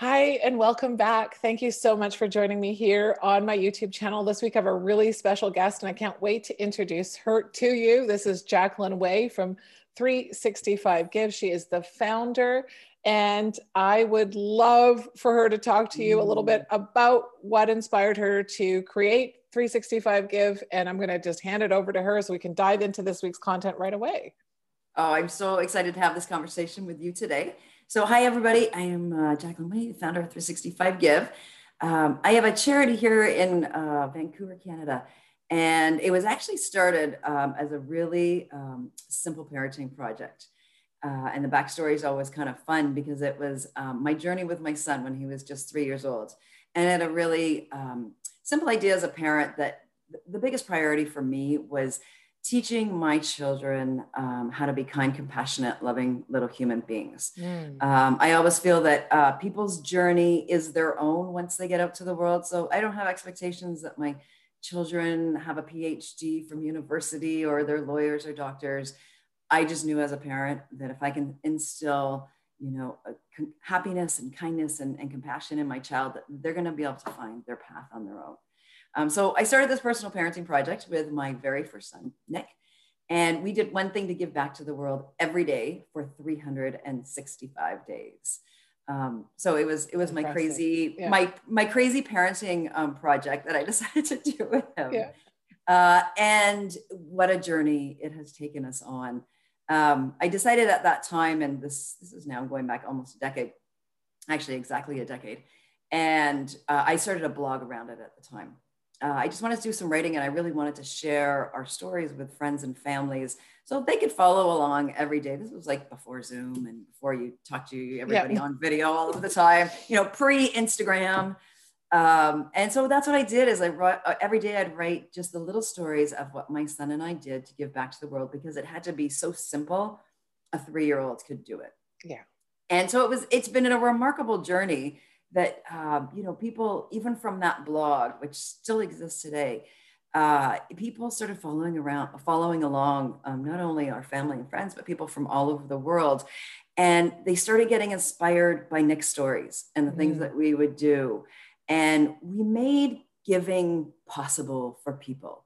Hi, and welcome back. Thank you so much for joining me here on my YouTube channel. This week I have a really special guest, and I can't wait to introduce her to you. This is Jacqueline Way from 365 Give. She is the founder, and I would love for her to talk to you a little bit about what inspired her to create 365 Give. And I'm going to just hand it over to her so we can dive into this week's content right away. Oh, I'm so excited to have this conversation with you today. So, hi, everybody. I am uh, Jacqueline Way, founder of 365 Give. Um, I have a charity here in uh, Vancouver, Canada, and it was actually started um, as a really um, simple parenting project. Uh, and the backstory is always kind of fun because it was um, my journey with my son when he was just three years old. And had a really um, simple idea as a parent that the biggest priority for me was teaching my children um, how to be kind, compassionate, loving little human beings. Mm. Um, I always feel that uh, people's journey is their own once they get out to the world. So I don't have expectations that my children have a PhD from university or they're lawyers or doctors. I just knew as a parent that if I can instill, you know, happiness and kindness and, and compassion in my child, they're going to be able to find their path on their own. Um, so I started this personal parenting project with my very first son, Nick. And we did one thing to give back to the world every day for 365 days. Um, so it was it was my crazy yeah. my my crazy parenting um, project that I decided to do with him. Yeah. Uh, and what a journey it has taken us on. Um, I decided at that time, and this this is now going back almost a decade, actually exactly a decade, and uh, I started a blog around it at the time uh, I just wanted to do some writing and I really wanted to share our stories with friends and families so they could follow along every day. This was like before Zoom and before you talk to everybody yeah. on video all of the time, you know, pre Instagram. Um, and so that's what I did is I wrote uh, every day I'd write just the little stories of what my son and I did to give back to the world because it had to be so simple. A three-year-old could do it. Yeah. And so it was, it's been a remarkable journey that um, you know people even from that blog which still exists today uh, people started following around following along um, not only our family and friends but people from all over the world. And they started getting inspired by nick's stories and the mm. things that we would do. And we made giving possible for people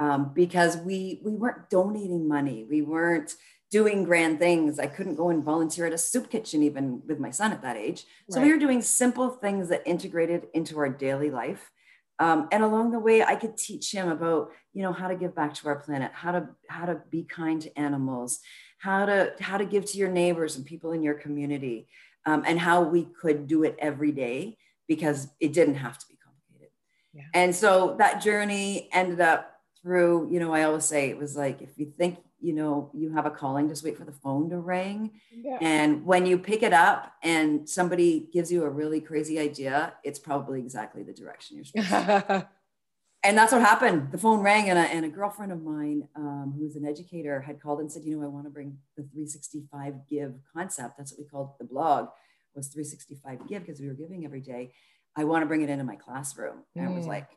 um, because we we weren't donating money. We weren't doing grand things. I couldn't go and volunteer at a soup kitchen even with my son at that age. So right. we were doing simple things that integrated into our daily life. Um, and along the way, I could teach him about, you know, how to give back to our planet, how to how to be kind to animals, how to how to give to your neighbors and people in your community, um, and how we could do it every day because it didn't have to be complicated. Yeah. And so that journey ended up through, you know, I always say it was like if you think you know you have a calling just wait for the phone to ring yeah. and when you pick it up and somebody gives you a really crazy idea it's probably exactly the direction you're supposed to and that's what happened the phone rang and a, and a girlfriend of mine um, who's an educator had called and said you know i want to bring the 365 give concept that's what we called the blog was 365 give because we were giving every day i want to bring it into my classroom and mm. i was mm. like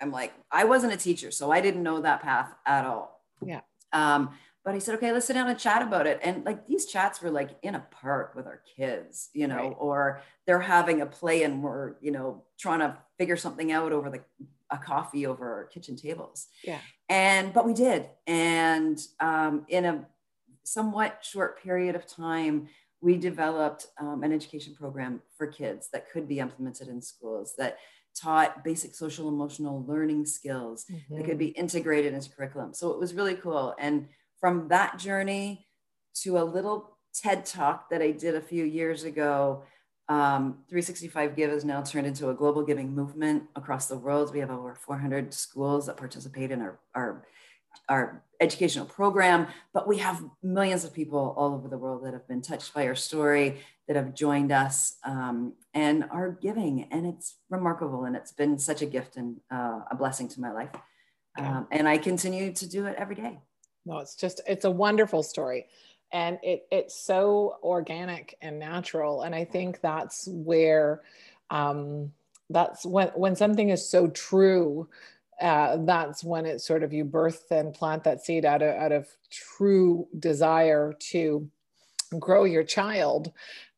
i'm like i wasn't a teacher so i didn't know that path at all yeah um, but I said, okay, let's sit down and chat about it. And like these chats were like in a park with our kids, you know, right. or they're having a play and we're, you know, trying to figure something out over the a coffee over our kitchen tables. Yeah. And but we did. And um, in a somewhat short period of time, we developed um, an education program for kids that could be implemented in schools that taught basic social emotional learning skills mm-hmm. that could mm-hmm. be integrated into curriculum. So it was really cool. And from that journey to a little TED talk that I did a few years ago, um, 365 Give has now turned into a global giving movement across the world. We have over 400 schools that participate in our, our our educational program, but we have millions of people all over the world that have been touched by our story, that have joined us um, and are giving. And it's remarkable. And it's been such a gift and uh, a blessing to my life. Um, and I continue to do it every day. No, it's just, it's a wonderful story. And it, it's so organic and natural. And I think that's where, um, that's when, when something is so true, uh, that's when it's sort of you birth and plant that seed out of, out of true desire to grow your child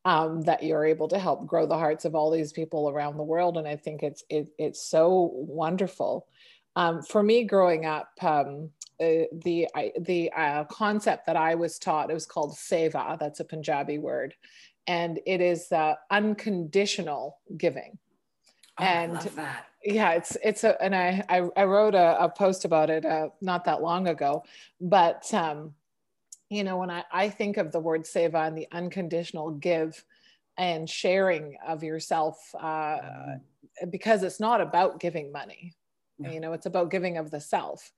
um, that you're able to help grow the hearts of all these people around the world. And i think it's it, it's so wonderful. Um, for me growing up um, uh, the I, the uh, concept that i was taught it was called seva that's a punjabi word. And it is uh, unconditional giving. Oh, and yeah it's it's a and i i, I wrote a, a, post about it uh, not that long ago but um you know when i i think of the word seva and the unconditional give and sharing of yourself uh mm-hmm. because it's not about giving money you know it's about giving of the self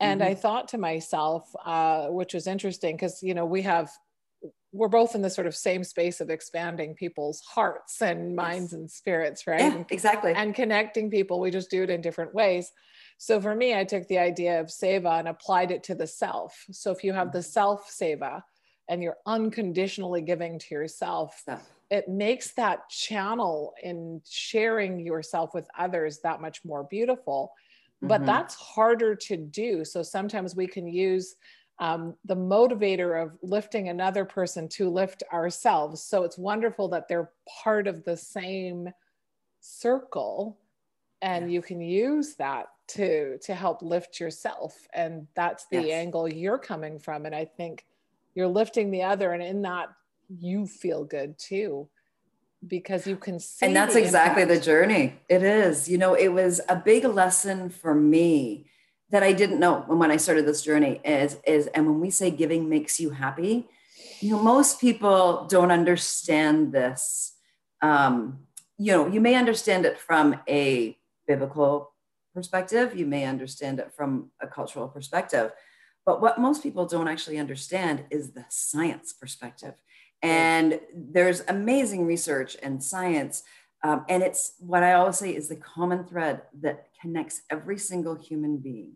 and mm-hmm. i thought to myself uh which was interesting because you know we have we're both in the sort of same space of expanding people's hearts and minds yes. and spirits, right? Yeah, exactly. And connecting people. We just do it in different ways. So for me, I took the idea of seva and applied it to the self. So if you have the mm-hmm. self seva and you're unconditionally giving to yourself, yeah. it makes that channel in sharing yourself with others that much more beautiful. But mm-hmm. that's harder to do. So sometimes we can use um, the motivator of lifting another person to lift ourselves. So it's wonderful that they're part of the same circle and yes. you can use that to to help lift yourself and that's the yes. angle you're coming from and i think you're lifting the other and in that you feel good too because you can see and that's the exactly the journey it is you know it was a big lesson for me that I didn't know when I started this journey is is and when we say giving makes you happy, you know, most people don't understand this. Um, you know, you may understand it from a biblical perspective, you may understand it from a cultural perspective, but what most people don't actually understand is the science perspective. And there's amazing research and science. Um, and it's what I always say is the common thread that connects every single human being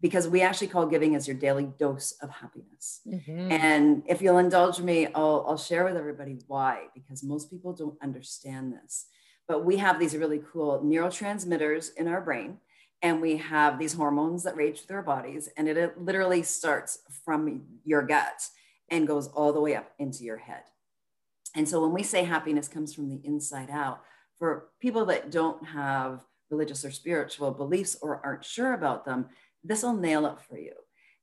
because we actually call giving as your daily dose of happiness. Mm-hmm. And if you'll indulge me, I'll, I'll share with everybody why, because most people don't understand this. But we have these really cool neurotransmitters in our brain, and we have these hormones that rage through our bodies, and it, it literally starts from your gut and goes all the way up into your head. And so when we say happiness comes from the inside out, for people that don't have religious or spiritual beliefs or aren't sure about them, this will nail it for you.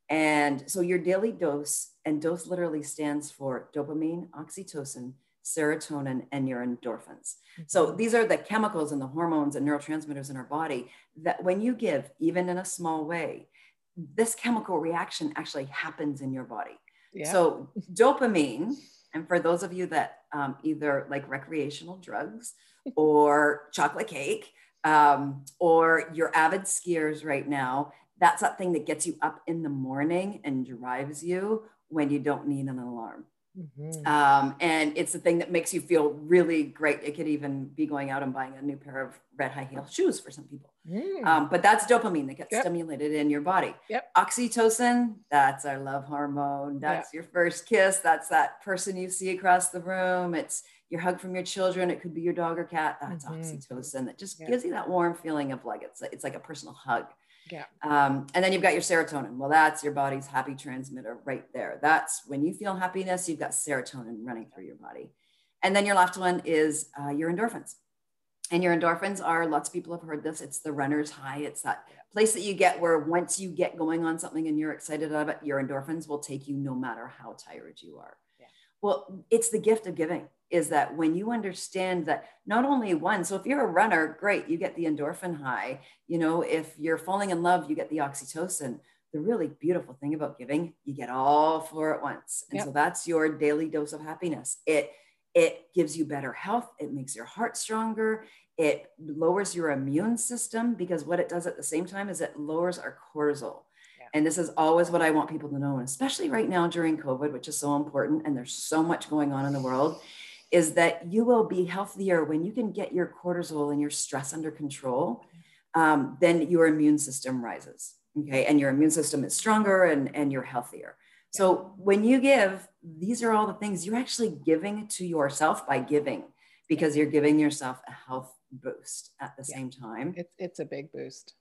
And so your daily dose, and dose literally stands for dopamine, oxytocin, serotonin, and your endorphins. Mm-hmm. So these are the chemicals and the hormones and neurotransmitters in our body that when you give, even in a small way, this chemical reaction actually happens in your body. Yeah. So dopamine, and for those of you that um, either like recreational drugs or chocolate cake, um, or you're avid skiers right now, that's that thing that gets you up in the morning and drives you when you don't need an alarm. Mm-hmm. Um, and it's the thing that makes you feel really great. It could even be going out and buying a new pair of red high heel shoes for some people. Mm. Um, but that's dopamine that gets yep. stimulated in your body. Yep. Oxytocin, that's our love hormone. That's yep. your first kiss. That's that person you see across the room. It's your hug from your children. It could be your dog or cat. That's mm-hmm. oxytocin that just gives you that warm feeling of like it's, it's like a personal hug. Yeah. Um, and then you've got your serotonin. Well, that's your body's happy transmitter right there. That's when you feel happiness, you've got serotonin running through your body. And then your last one is uh, your endorphins. And your endorphins are lots of people have heard this. It's the runner's high. It's that place that you get where once you get going on something and you're excited about it, your endorphins will take you no matter how tired you are. Yeah. Well, it's the gift of giving is that when you understand that not only one, so if you're a runner, great, you get the endorphin high. You know, if you're falling in love, you get the oxytocin. The really beautiful thing about giving, you get all four at once. And yep. so that's your daily dose of happiness. It it gives you better health, it makes your heart stronger, it lowers your immune system because what it does at the same time is it lowers our cortisol. And this is always what I want people to know, and especially right now during COVID, which is so important, and there's so much going on in the world, is that you will be healthier when you can get your cortisol and your stress under control. Um, then your immune system rises, okay, and your immune system is stronger and and you're healthier. So when you give, these are all the things you're actually giving to yourself by giving, because you're giving yourself a health boost at the yeah. same time. It's it's a big boost.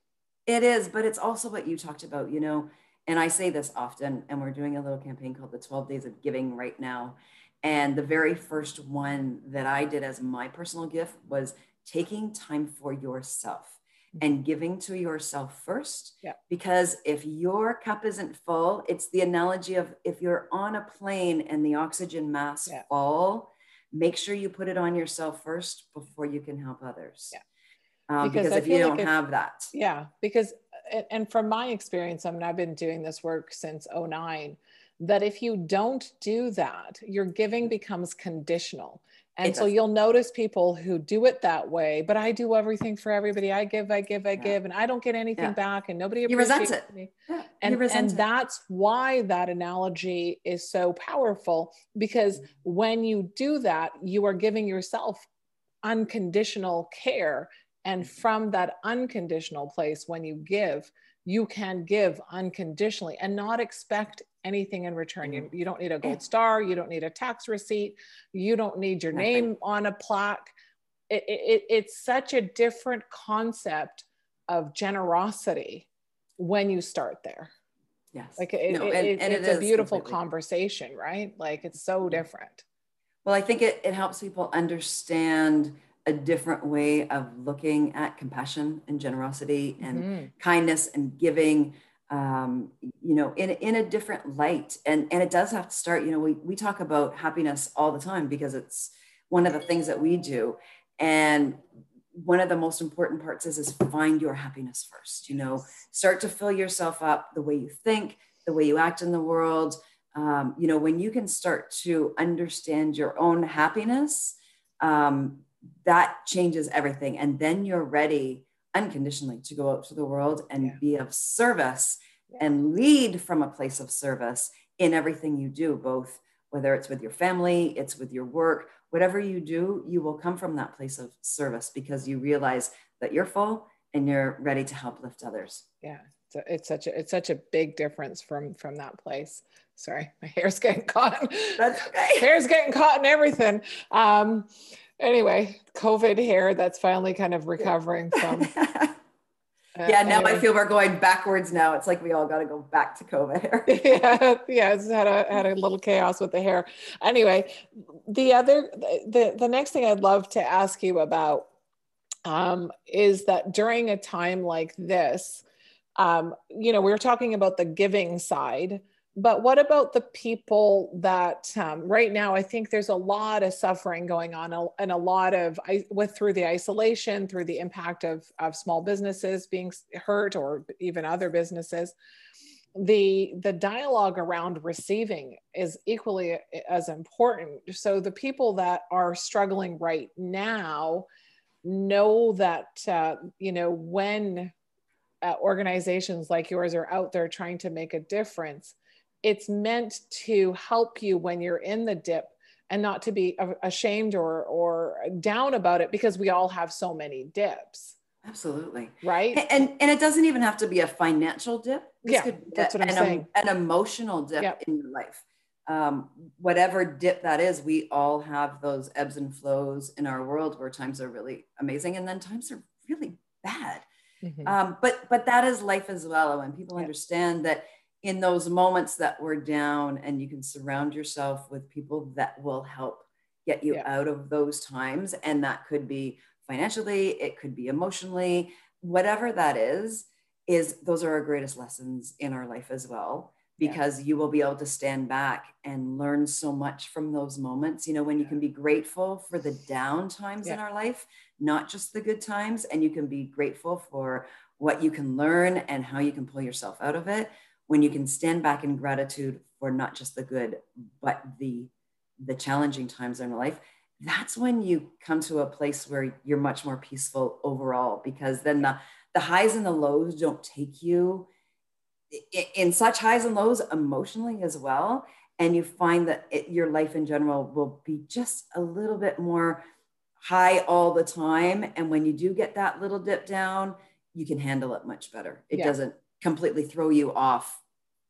It is, but it's also what you talked about, you know, and I say this often, and we're doing a little campaign called the 12 Days of Giving right now. And the very first one that I did as my personal gift was taking time for yourself mm-hmm. and giving to yourself first. Yeah. Because if your cup isn't full, it's the analogy of if you're on a plane and the oxygen masks yeah. fall, make sure you put it on yourself first before you can help others. Yeah. Um, because, because if you don't have that. Yeah. Because, and from my experience, I mean, I've been doing this work since 09 that if you don't do that, your giving becomes conditional. And so you'll notice people who do it that way, but I do everything for everybody. I give, I give, I yeah. give, and I don't get anything yeah. back, and nobody appreciates it. me. Yeah. And, and that's why that analogy is so powerful because mm-hmm. when you do that, you are giving yourself unconditional care. And mm-hmm. from that unconditional place, when you give, you can give unconditionally and not expect anything in return. You, mm-hmm. you don't need a gold star, you don't need a tax receipt, you don't need your Nothing. name on a plaque. It, it, it's such a different concept of generosity when you start there. Yes. Like it, no, and, and it's a beautiful conversation, right? Like it's so different. Well, I think it, it helps people understand a different way of looking at compassion and generosity and mm-hmm. kindness and giving um, you know, in, in a different light. And, and it does have to start, you know, we, we talk about happiness all the time because it's one of the things that we do. And one of the most important parts is, is find your happiness first, you know, start to fill yourself up the way you think, the way you act in the world. Um, you know, when you can start to understand your own happiness, um, that changes everything. And then you're ready unconditionally to go out to the world and yeah. be of service yeah. and lead from a place of service in everything you do, both whether it's with your family, it's with your work, whatever you do, you will come from that place of service because you realize that you're full and you're ready to help lift others. Yeah. So it's such a it's such a big difference from from that place. Sorry, my hair's getting caught. That's okay. Hair's getting caught in everything. Um, anyway, COVID hair that's finally kind of recovering from. Uh, yeah, now anyway. I feel we're going backwards now. It's like we all got to go back to COVID hair. yeah, yeah, it's had a had a little chaos with the hair. Anyway, the other the the next thing I'd love to ask you about um, is that during a time like this, um, you know, we were talking about the giving side, but what about the people that um, right now i think there's a lot of suffering going on and a lot of with through the isolation through the impact of, of small businesses being hurt or even other businesses the the dialogue around receiving is equally as important. So the people that are struggling right now know that uh, you know when uh, organizations like yours are out there trying to make a difference it's meant to help you when you're in the dip and not to be ashamed or or down about it because we all have so many dips. Absolutely. Right? And and it doesn't even have to be a financial dip. This yeah that's what i'm an, saying. an emotional dip yep. in your life. Um, whatever dip that is we all have those ebbs and flows in our world where times are really amazing and then times are really bad. Mm-hmm. um, but but that is life as well. And people yep. understand that in those moments that we're down and you can surround yourself with people that will help get you yeah. out of those times and that could be financially it could be emotionally whatever that is is those are our greatest lessons in our life as well because yeah. you will be able to stand back and learn so much from those moments you know when you can be grateful for the down times yeah. in our life not just the good times and you can be grateful for what you can learn and how you can pull yourself out of it when you can stand back in gratitude for not just the good but the the challenging times in life that's when you come to a place where you're much more peaceful overall because then the the highs and the lows don't take you in such highs and lows emotionally as well. And you find that it, your life in general will be just a little bit more high all the time. And when you do get that little dip down you can handle it much better. It yeah. doesn't completely throw you off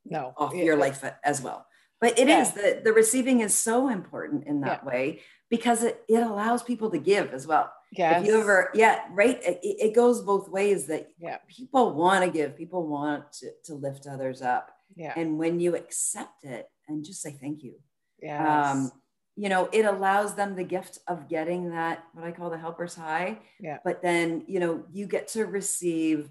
no off your life as well but it yeah. is the, the receiving is so important in that yeah. way because it, it allows people to give as well Yes. If you ever, yeah, right. It, it goes both ways that yeah. people want to give, people want to, to lift others up. Yeah. And when you accept it and just say thank you. Yeah. Um, you know, it allows them the gift of getting that, what I call the helper's high. Yeah. But then, you know, you get to receive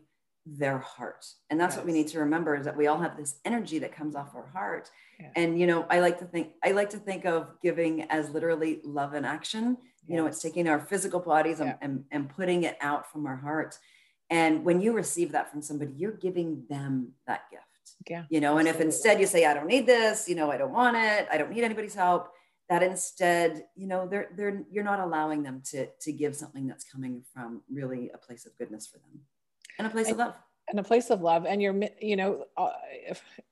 their heart. And that's yes. what we need to remember is that we all have this energy that comes off our heart. Yeah. And, you know, I like to think, I like to think of giving as literally love in action you know it's taking our physical bodies and, yeah. and, and putting it out from our heart. and when you receive that from somebody you're giving them that gift yeah you know and if instead you say i don't need this you know i don't want it i don't need anybody's help that instead you know they're they're you're not allowing them to to give something that's coming from really a place of goodness for them and a place I, of love. and a place of love. And you're you know uh,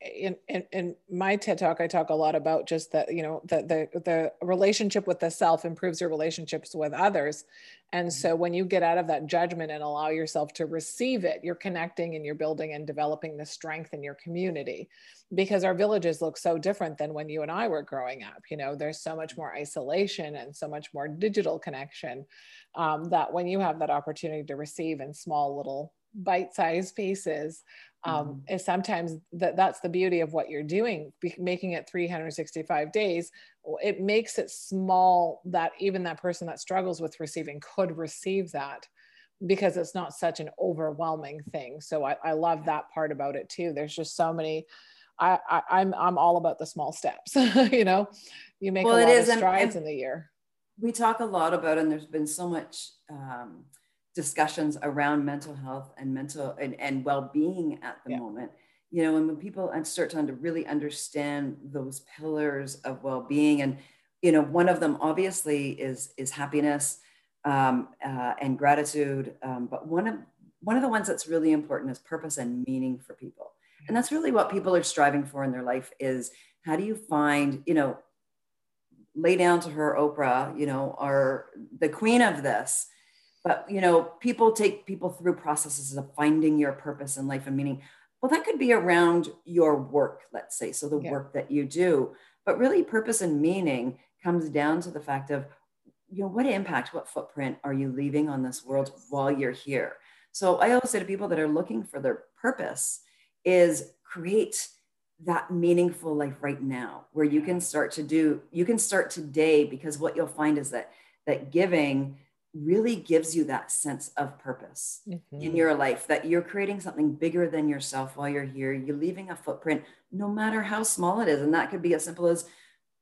in, in, in my ted talk i talk a lot about just that you know that the the relationship with the self improves your relationships with others. And so when you get out of that judgment and allow yourself to receive it you're connecting and you're building and developing the strength in your community. Because our villages look so different than when you and i were growing up. You know there's so much more isolation and so much more digital connection um, that when you have that opportunity to receive in small little bite-sized pieces um, mm-hmm. is sometimes that that's the beauty of what you're doing making it 365 days. It makes it small that even that person that struggles with receiving could receive that because it's not such an overwhelming thing. So i, I love that part about it too. There's just so many I, I am I'm, I'm all about the small steps you know? You make well, a lot of strides and, and in the year. we talk a lot about and there's been so much um, discussions around mental health and mental and, and well-being at the yeah. moment you know and when people start to really understand those pillars of well-being and you know one of them obviously is is happiness um, uh, and gratitude um, but one of one of the ones that's really important is purpose and meaning for people and that's really what people are striving for in their life is how do you find you know lay down to her oprah you know are the queen of this but you know people take people through processes of finding your purpose in life and meaning. Well that could be around your work let's say so the yeah. work that you do. But really purpose and meaning comes down to the fact of you know what impact what footprint are you leaving on this world while you're here? So i always say to people that are looking for their purpose is create that meaningful life right now where you can start to do you can start today because what you'll find is that that giving really gives you that sense of purpose mm-hmm. in your life that you're creating something bigger than yourself while you're here. You're leaving a footprint, no matter how small it is. And that could be as simple as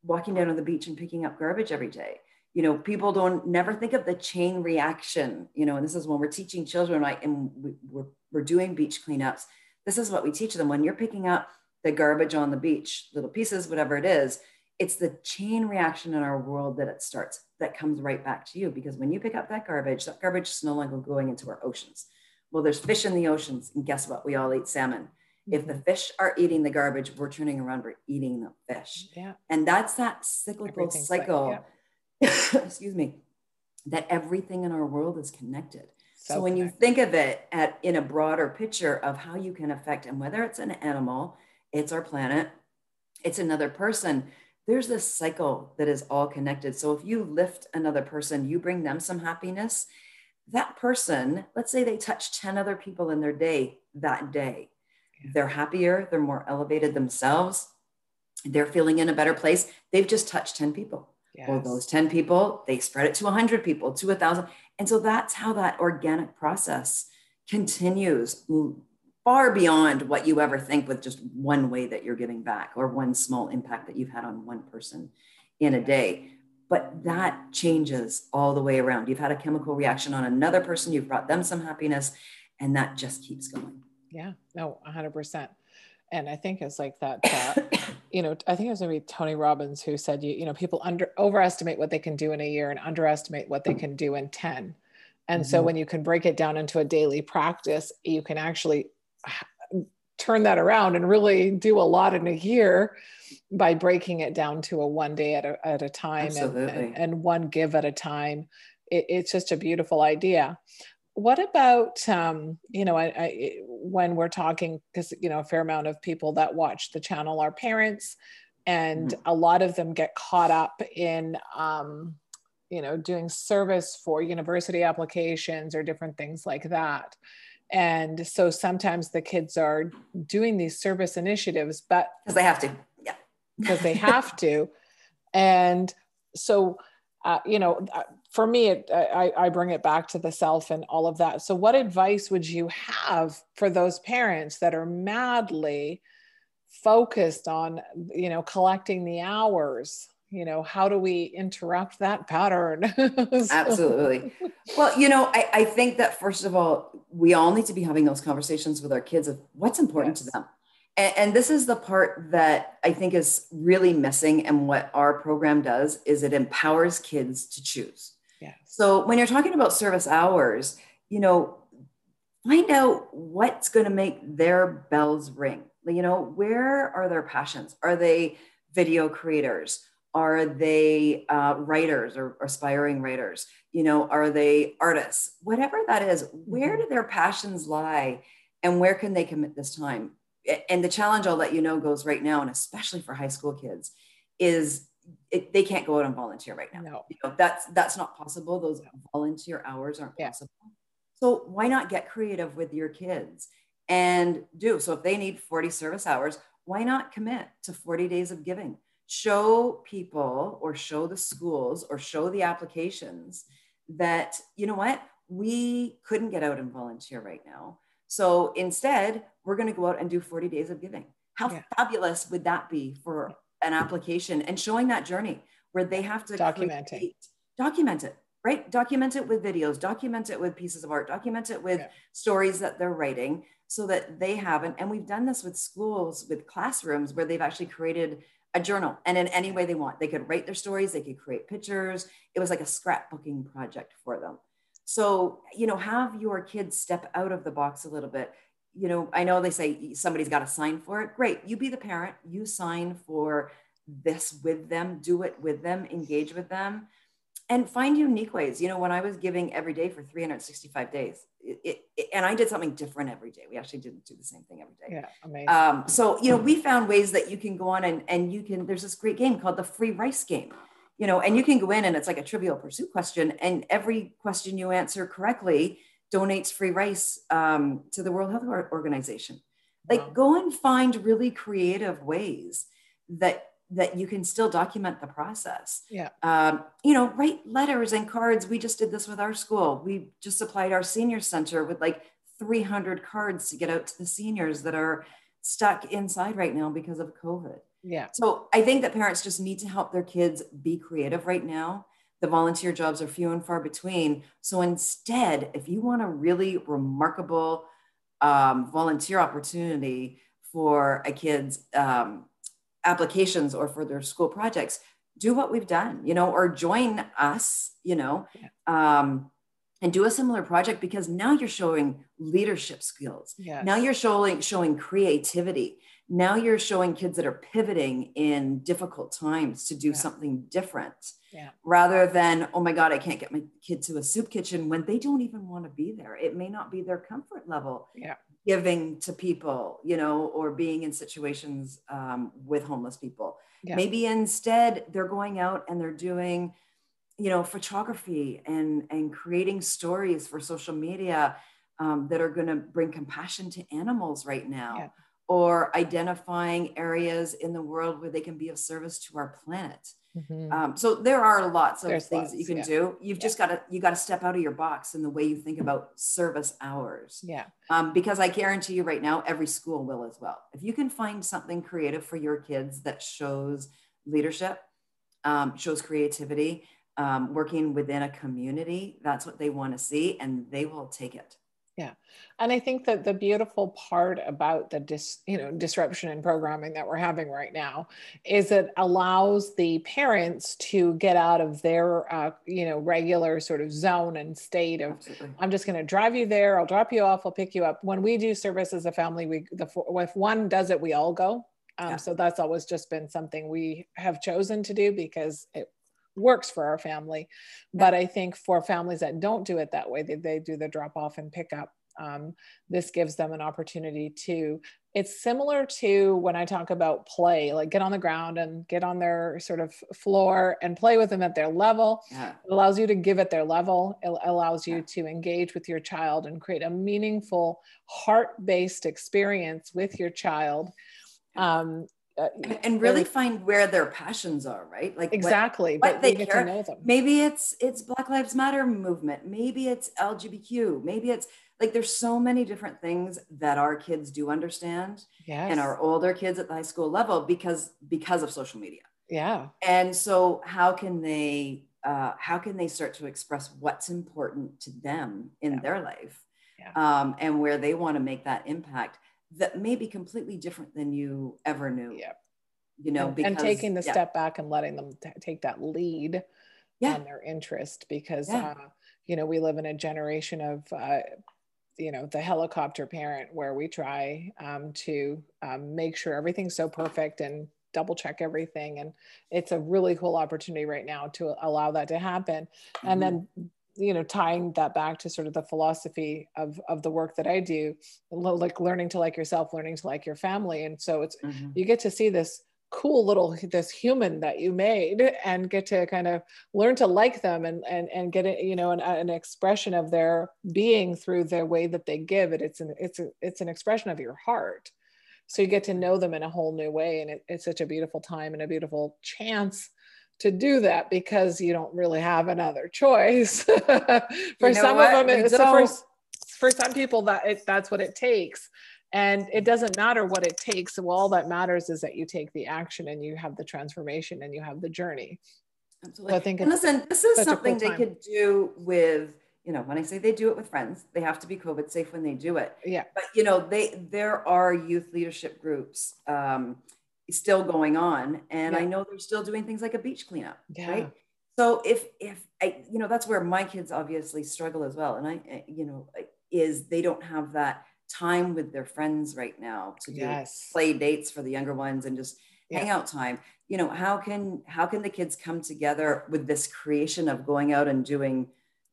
walking down on the beach and picking up garbage every day. You know, people don't never think of the chain reaction, you know, and this is when we're teaching children, right? And we, we're, we're doing beach cleanups. This is what we teach them when you're picking up the garbage on the beach, little pieces, whatever it is it's the chain reaction in our world that it starts that comes right back to you because when you pick up that garbage that garbage is no longer going into our oceans well there's fish in the oceans and guess what we all eat salmon if the mm-hmm. fish are eating the garbage we're turning around we're eating the fish yeah and that's that cyclical cycle like, yeah. excuse me that everything in our world is connected so, so when connected. you think of it at in a broader picture of how you can affect and whether it's an animal it's our planet it's another person there's this cycle that is all connected. So if you lift another person, you bring them some happiness, that person, let's say they touch 10 other people in their day that day, they're happier, they're more elevated themselves, they're feeling in a better place. They've just touched 10 people. Yes. Well, those 10 people, they spread it to 100 people, to a 1,000. And so that's how that organic process continues far beyond what you ever think with just one way that you're giving back or one small impact that you've had on one person in a day. But that changes all the way around. You've had a chemical reaction on another person, you've brought them some happiness, and that just keeps going. Yeah, no, 100%. And I think it's like that, uh, you know, I think it was maybe Tony Robbins who said, you, you know, people under overestimate what they can do in a year and underestimate what they can do in 10. And mm-hmm. so when you can break it down into a daily practice, you can actually turn that around and really do a lot in a year by breaking it down to a one day at a, at a time and, and, and, one give at a time. It, it's just a beautiful idea. What about, um, you know, I, I, when we're talking, because, you know, a fair amount of people that watch the channel are parents, and mm-hmm. a lot of them get caught up in, um, you know, doing service for university applications or different things like that. And so sometimes the kids are doing these service initiatives, but because they have to, yeah, because they have to. And so, uh, you know, uh, for me, it, I, I bring it back to the self and all of that. So, what advice would you have for those parents that are madly focused on, you know, collecting the hours you know how do we interrupt that pattern? So. absolutely. Well you know I, I, think that first of all we all need to be having those conversations with our kids of what's important yes. to them. And, and, this is the part that i think is really missing and what our program does is it empowers kids to choose. Yeah so when you're talking about service hours you know find out what's going to make their bells ring. You know where are their passions? Are they video creators are they uh, writers or aspiring writers? You know, are they artists? Whatever that is, where mm-hmm. do their passions lie and where can they commit this time? And the challenge I'll let you know goes right now, and especially for high school kids, is it, they can't go out and volunteer right now. No. You know, that's that's not possible. Those volunteer hours aren't yeah. possible. So why not get creative with your kids and do so if they need 40 service hours, why not commit to 40 days of giving? Show people or show the schools or show the applications that, you know what, we couldn't get out and volunteer right now. So instead, we're going to go out and do 40 days of giving. How yeah. fabulous would that be for an application and showing that journey where they have to document it, document it, right? Document it with videos, document it with pieces of art, document it with yeah. stories that they're writing so that they haven't. And we've done this with schools, with classrooms where they've actually created a journal and in any way they want. They could write their stories, they could create pictures. It was like a scrapbooking project for them. So, you know, have your kids step out of the box a little bit. You know, I know they say somebody's got to sign for it. Great. You be the parent, you sign for this with them, do it with them, engage with them and find unique ways. You know, when I was giving every day for 365 days, it, it, and I did something different every day. We actually didn't do the same thing every day. Yeah, amazing. Um, so, you know, we found ways that you can go on and, and you can, there's this great game called the free rice game, you know, and you can go in and it's like a trivial pursuit question. And every question you answer correctly donates free rice um, to the World Health Organization. Like, wow. go and find really creative ways that that you can still document the process. Yeah. Um, you know, write letters and cards. We just did this with our school. We just supplied our senior center with like 300 cards to get out to the seniors that are stuck inside right now because of COVID. Yeah. So I think that parents just need to help their kids be creative right now. The volunteer jobs are few and far between. So instead, if you want a really remarkable um, volunteer opportunity for a kid's um, applications or for their school projects do what we've done you know or join us you know um, and do a similar project because now you're showing leadership skills yes. now you're showing showing creativity now you're showing kids that are pivoting in difficult times to do yeah. something different yeah. rather than oh my god i can't get my kid to a soup kitchen when they don't even want to be there it may not be their comfort level yeah giving to people, you know, or being in situations um, with homeless people. Yeah. Maybe instead they're going out and they're doing, you know, photography and and creating stories for social media um, that are going to bring compassion to animals right now. Yeah. Or identifying areas in the world where they can be of service to our planet. Mm-hmm. Um, so there are lots of There's things lots, that you can yeah. do. You've yeah. just got to you got to step out of your box in the way you think about service hours. Yeah. Um, because I guarantee you right now, every school will as well. If you can find something creative for your kids that shows leadership, um, shows creativity, um, working within a community, that's what they want to see, and they will take it. Yeah. And I think that the beautiful part about the dis, you know, disruption in programming that we're having right now is it allows the parents to get out of their, uh, you know, regular sort of zone and state of, Absolutely. I'm just going to drive you there. I'll drop you off. I'll pick you up. When we do service as a family, we, the, if one does it, we all go. Um, yeah. So that's always just been something we have chosen to do because it works for our family. But I think for families that don't do it that way, they, they do the drop off and pick up. Um, this gives them an opportunity to it's similar to when i talk about play like get on the ground and get on their sort of floor and play with them at their level yeah. it allows you to give at their level it allows you yeah. to engage with your child and create a meaningful heart-based experience with your child um, uh, and, really find where their passions are right like exactly what, what they care. maybe it's it's black lives matter movement maybe it's lgbtq maybe it's like there's so many different things that our kids do understand yes. and our older kids at the high school level because because of social media yeah and so how can they uh, how can they start to express what's important to them in yeah. their life yeah. um, and where they want to make that impact that may be completely different than you ever knew. Yeah. You know, and, because, and taking the yeah. step back and letting them t- take that lead yeah. on their interest because, yeah. uh, you know, we live in a generation of, uh, you know, the helicopter parent where we try um, to um, make sure everything's so perfect and double check everything. And it's a really cool opportunity right now to allow that to happen. Mm-hmm. And then you know tying that back to sort of the philosophy of of the work that i do like learning to like yourself learning to like your family. And so it's mm-hmm. you get to see this cool little this human that you made and get to kind of learn to like them and and and get it you know an, an expression of their being through the way that they give. It it's an it's a, it's an expression of your heart. So you get to know them in a whole new way. And it, it's such a beautiful time and a beautiful chance to do that because you don't really have another choice. for you know some what? of them, it's for, for some people that it, that's what it takes. And it doesn't matter what it takes. Well, all that matters is that you take the action and you have the transformation and you have the journey. Absolutely. So I think and listen, this is something cool they could do with, you know, when I say they do it with friends, they have to be COVID safe when they do it. Yeah. But you know, they there are youth leadership groups. Um, still going on and yeah. i know they're still doing things like a beach cleanup yeah. right so if if i you know that's where my kids obviously struggle as well and i you know is they don't have that time with their friends right now to do yes. play dates for the younger ones and just yeah. hang out time you know how can how can the kids come together with this creation of going out and doing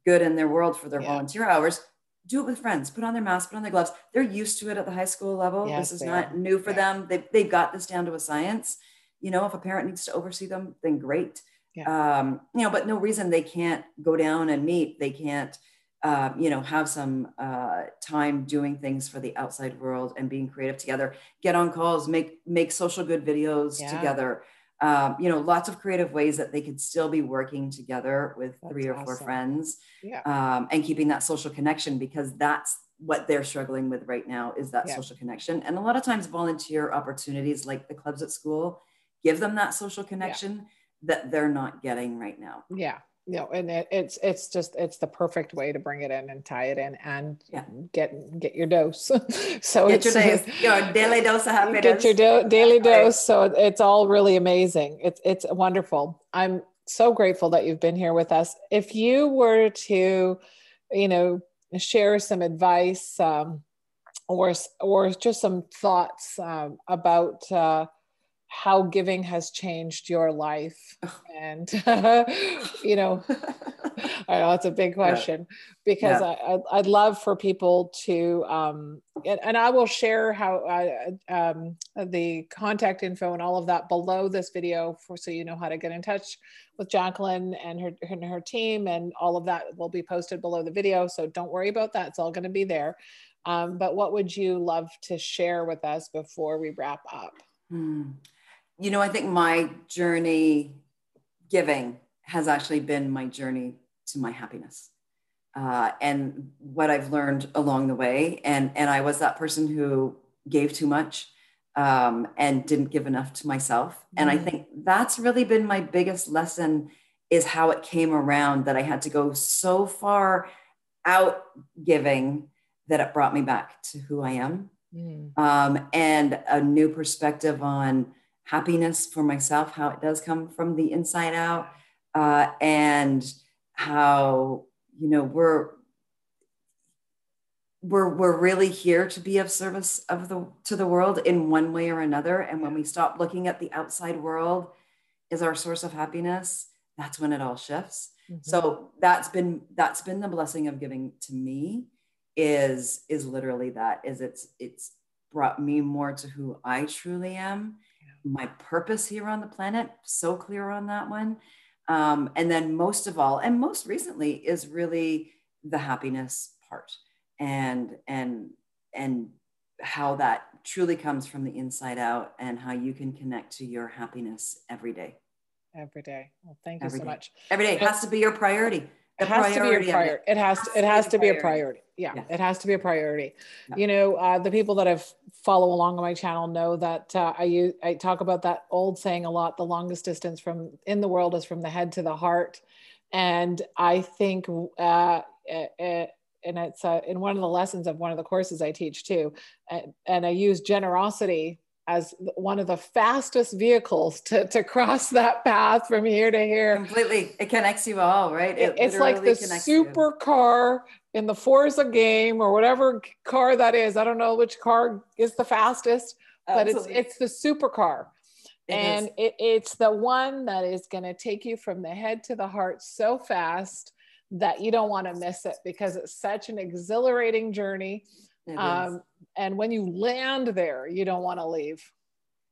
good in their world for their yeah. volunteer hours do it with friends, put on their masks put on their gloves. They're used to it at the high school level. Yes, this is not are. new for yeah. them. They, they've got this down to a science. You know, if a parent needs to oversee them, then great. Yeah. Um, you know, but no reason they can't go down and meet. They can't, uh, you know, have some uh, time doing things for the outside world and being creative together. Get on calls, make make social good videos yeah. together um, you know, lots of creative ways that they could still be working together with that's three or awesome. four friends yeah. um, and keeping that social connection because that's what they're struggling with right now is that yeah. social connection. And a lot of times volunteer opportunities like the clubs at school give them that social connection yeah. that they're not getting right now. Yeah you know, and it, it's it's just it's the perfect way to bring it in and tie it in and yeah. get get your dose. so get it's your, dose, your daily dose of happiness. Get your do- daily dose. So it's all really amazing. It's it's wonderful. I'm so grateful that you've been here with us. If you were to, you know, share some advice um, or or just some thoughts um, about. Uh, how giving has changed your life and you know i know it's a big question yeah. because yeah. I, i'd love for people to um, and, and, i will share how I, um, the contact info and all of that below this video for so you know how to get in touch with jacqueline and her and her team and all of that will be posted below the video so don't worry about that it's all going to be there um, but what would you love to share with us before we wrap up hmm you know, I think my journey giving has actually been my journey to my happiness. Uh, and what I've learned along the way. And, and I was that person who gave too much um, and didn't give enough to myself. Mm. And I mm. think that's really been my biggest lesson is how it came around that I had to go so far out giving that it brought me back to who I am mm. um, and a new perspective on happiness for myself, how it does come from the inside out, uh, and how you know we're we're we're really here to be of service of the to the world in one way or another and when we stop looking at the outside world as our source of happiness that's when it all shifts mm-hmm. so that's been that's been the blessing of giving to me is is literally that is it's it's brought me more to who i truly am. My purpose here on the planet so clear on that one. Um, and then most of all and most recently is really the happiness part and and and how that truly comes from the inside out and how you can connect to your happiness every day. Every day. Well thank you every so day. much. Every day it has to be your priority it has to be a priority. It. has to. It has to be a priority. Yeah, yeah. it has to be a priority. Yeah. You know, uh, the people that have follow along on my channel know that uh, I use. I talk about that old saying a lot. The longest distance from in the world is from the head to the heart, and I think. Uh, it, and it's uh, in one of the lessons of one of the courses I teach too, and, and I use generosity as one of the fastest vehicles to, to cross that path from here to here. Completely. It connects you all, right? It it's like the super you. car in the Forza game or whatever car that is. I don't know which car is the fastest, but Absolutely. it's it's the super car. It and it, it's the one that is going to take you from the head to the heart so fast that you don't want to miss it because it's such an exhilarating journey um, and when you land there, you don't want to leave.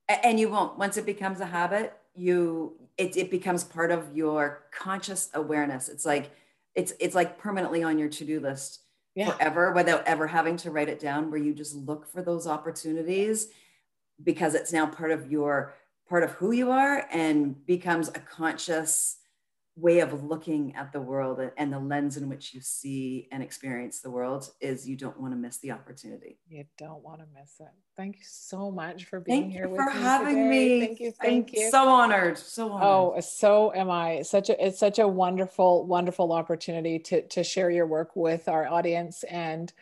And you won't. Once it becomes a habit, you it, it becomes part of your conscious awareness. It's like it's it's like permanently on your to-do list yeah. forever without ever having to write it down, where you just look for those opportunities because it's now part of your part of who you are and becomes a conscious way of looking at the world and the lens in which you see and experience the world is you don't want to miss the opportunity. You don't want to miss it. Thank you so much for being thank here with for having today. me. Thank you. Thank I'm you. So honored. So oh, honored. Oh, so am I. Such a it's such a wonderful, wonderful opportunity to to share your work with our audience. And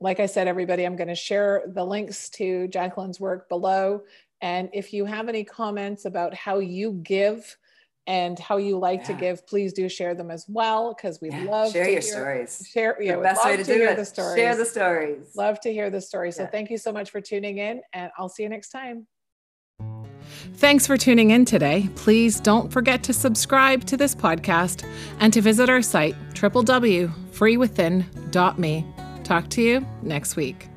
like I said, everybody, I'm going to share the links to Jacqueline's work below. And if you have any comments about how you give and how you like yeah. to give, please do share them as well because we yeah. love share your hear, stories. Share, yeah, the best way to, to do it. The stories. Share the stories. Love to hear the stories. Yeah. So thank you so much for tuning in, and I'll see you next time. Thanks for tuning in today. Please don't forget to subscribe to this podcast and to visit our site, www.freewithin.me. Talk to you next week.